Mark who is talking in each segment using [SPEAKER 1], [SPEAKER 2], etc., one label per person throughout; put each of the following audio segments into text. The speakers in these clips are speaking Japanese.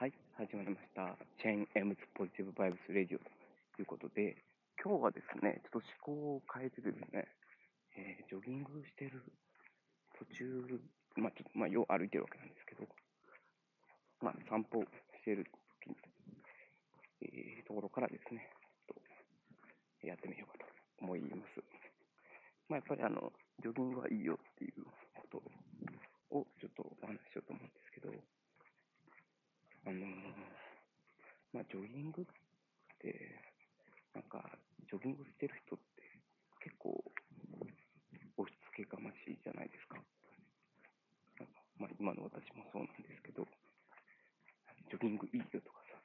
[SPEAKER 1] はい、始まりました。チェーン M ズポジティブバイブスレディオということで、今日はですね、ちょっと思考を変えてですね、えージョギングしてる途中、まあ、ちょっと、まあ、よう歩いてるわけなんですけど、まあ、散歩してる時に、えーところからですね、ちょっとやってみようかと思います。まあ、やっぱりあの、ジョギングはいいよっていうことをちょっとお話ししようと思うんです、あのまあ、ジョギングって、なんか、ジョギングしてる人って結構押し付けがましいじゃないですか。なんかまあ、今の私もそうなんですけど、ジョギングいいよとかさ、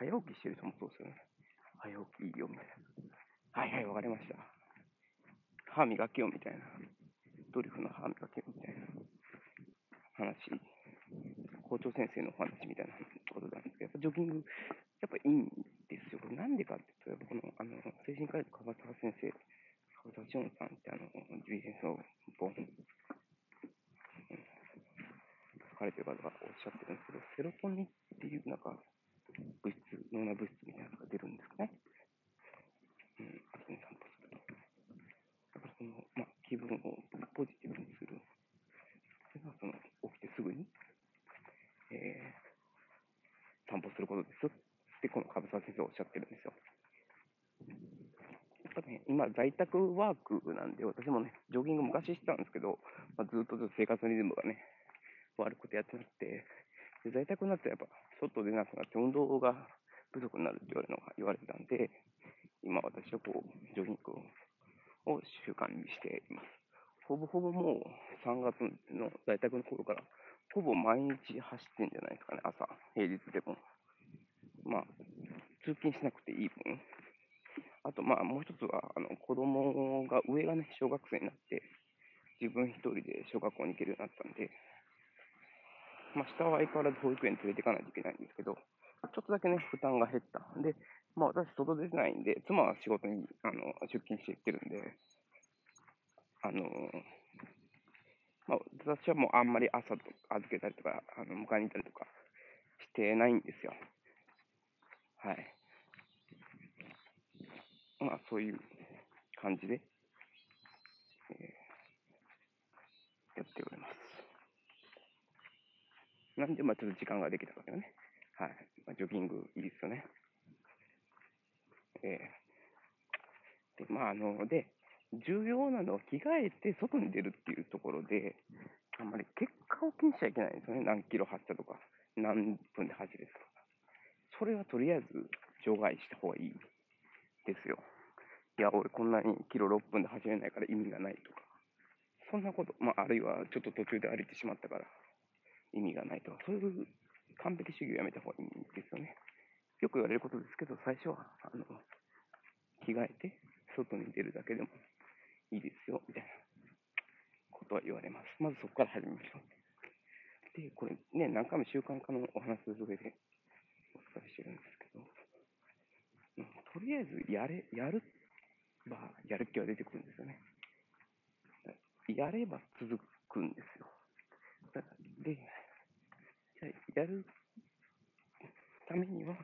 [SPEAKER 1] 早起きしてる人もそうですよね。早起きいいよみたいな。はいはい、わかりました。歯磨けよみたいな。ドリフの歯磨けよみたいな話、校長先生のお話みたいなことなんですけど、やっぱジョギング、やっぱいいんですよ。これなんでかって言うと、やっぱこの、あの、精神科医の川沢先生、川沢翔さんってあの、ビジネスの本、うん書かれてる方がおっしゃってるんですけど、セロトニンっていうなんか、物質、脳内物質みたいなのが出るんですかね。うん、朝に散歩すると。だからその、まあ、気分をポジティブにする。それがその、起きてすぐに、えー、散歩することです。って、この樺沢先生はおっしゃってるんですよ。やっぱね、今、在宅ワークなんで、私もね、ジョギング昔してたんですけど、まあ、ずっとちょっと生活のリズムがね、悪くてやってなくて、で在宅になってやっぱ、外出なくなって運動が不足になるって言われるのが言われてたんで、今私はこう、ジョギングを習慣にしています。ほぼほぼもう3月の在宅の頃から、ほぼ毎日走ってんじゃないですかね、朝、平日でも。まあ、通勤しなくていい分。あと、まあ、もう一つは、あの、子供が、上がね、小学生になって、自分一人で小学校に行けるようになったんで、まあ、下は相変わらず保育園に連れて行かないといけないんですけど、ちょっとだけね、負担が減った。で、まあ、私、外出てないんで、妻は仕事にあの出勤していってるんで、あのまあ、私はもうあんまり朝預けたりとか、あの迎えに行ったりとかしてないんですよ。はい。まあ、そういう感じで、えーやっております。なんで、まあ、ちょっと時間ができたわけよね。はい。まあ、ジョギングいいですよね。えーで、まあ、あの、で、重要なのは着替えて外に出るっていうところで、あんまり結果を気にしちゃいけないんですよね。何キロ走ったとか、何分で走れたとか。それはとりあえず除外した方がいいですよ。いや、俺こんなにキロ6分で走れないから意味がないとか。そんなこと、まあ、あるいはちょっと途中で歩いてしまったから意味がないとか、そういう完璧主義をやめた方がいいんですよね。よく言われることですけど、最初は、あの、着替えて外に出るだけでもいいですよ、みたいなことは言われます。まずそこから始めましょう。で、これね、何回も習慣化のお話する上でお伝えしてるんですけど、とりあえずやれ、やるば、やる気は出てくるんですよね。やれば続くんですよ。だで、じゃやるためには、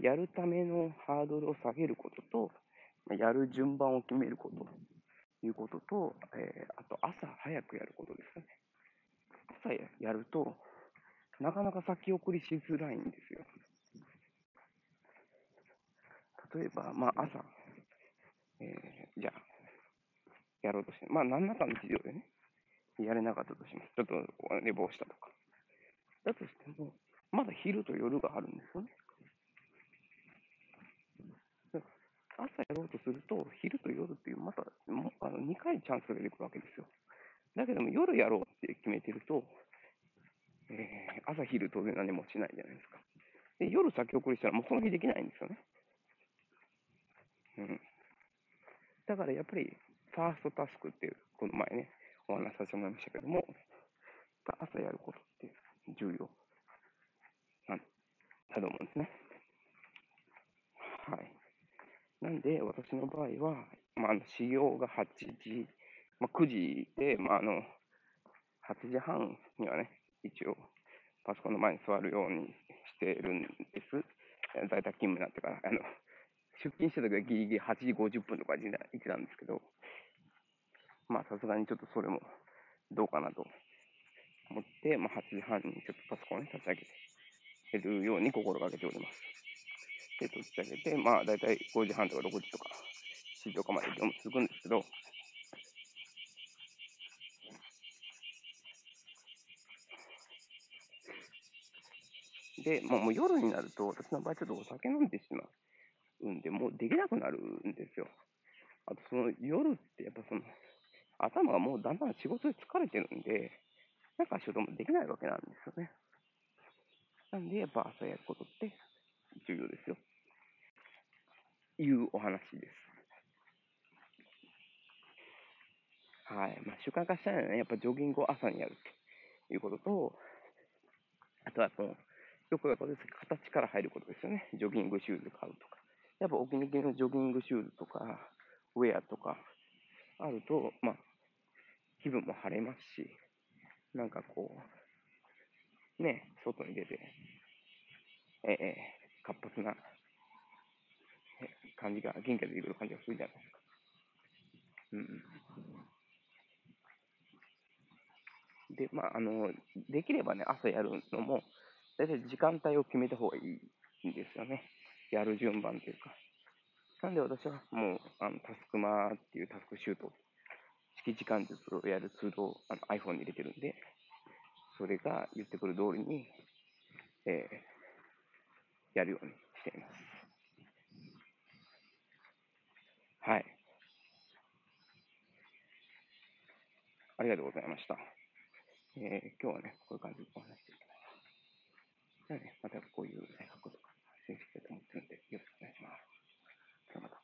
[SPEAKER 1] やるためのハードルを下げることと、やる順番を決めること、いうことと、えーあと朝早くやることですね。朝やると、なかなか先送りしづらいんですよ。例えば、まあ朝、えーじゃあ、やろうとして、まあ何らかの事情でね、やれなかったとします。ちょっと寝坊したとか。だとしても、まだ昼と夜があるんですよね。だから朝やろうとすると、昼と夜っていう、またもあの2回チャンスが出てくるわけですよ。だけども、夜やろうって決めてると、えー朝昼当然何もしないじゃないですか。で、夜先送りしたらもうその日できないんですよね。うん。だからやっぱり、ファーストタスクっていう、この前ね、お話しさせてもらいましたけども、朝やることって重要なんだと思うんですね。はい。なんで、私の場合は、まあ、あの始業が8時、まあ、9時で、まあ、あの、8時半にはね、一応、パソコンの前に座るようにしてるんです。在宅勤務になってから。あの、出勤した時はギリギリ8時50分とかに行ってたんですけど、まあさすがにちょっとそれもどうかなと思って、まあ8時半にちょっとパソコンを立ち上げてるように心がけております。で、立ち上げて、まあ大体5時半とか6時とか7時とかまで業務続くんですけど、で、まあ、もう夜になると、私の場合ちょっとお酒飲んでしまうんで、もうできなくなるんですよ。あとその夜ってやっぱその、頭がもうだんだん仕事で疲れてるんで、なんか仕事もできないわけなんですよね。なんで、やっぱ朝やることって重要ですよ。いうお話です。はい。まあ、習慣化したいのはね、やっぱジョギングを朝にやるっていうことと、あとはその、よくやっぱです形から入ることですよね。ジョギングシューズ買うとか。やっぱお気に入りのジョギングシューズとか、ウェアとかあると、まあ、気分も晴れますし、なんかこう、ね、外に出て、ええ活発な感じが、元気が出てくる感じがするじゃないですか。うん。で、まあ、あの、できればね、朝やるのも、大体時間帯を決めた方がいいんですよね。やる順番というか。なんで私はもう、あのタスクマーっていうタスクシュート、式時間術をやるツールをあの iPhone に入れてるんで、それが言ってくる通りに、えー、やるようにしています。はい。ありがとうございました。えー、今日はね、こういう感じでお話していきます。じゃあね、またこういう、ね、こととか、していきたと思ってるんで、よろしくお願いします。じゃあまた。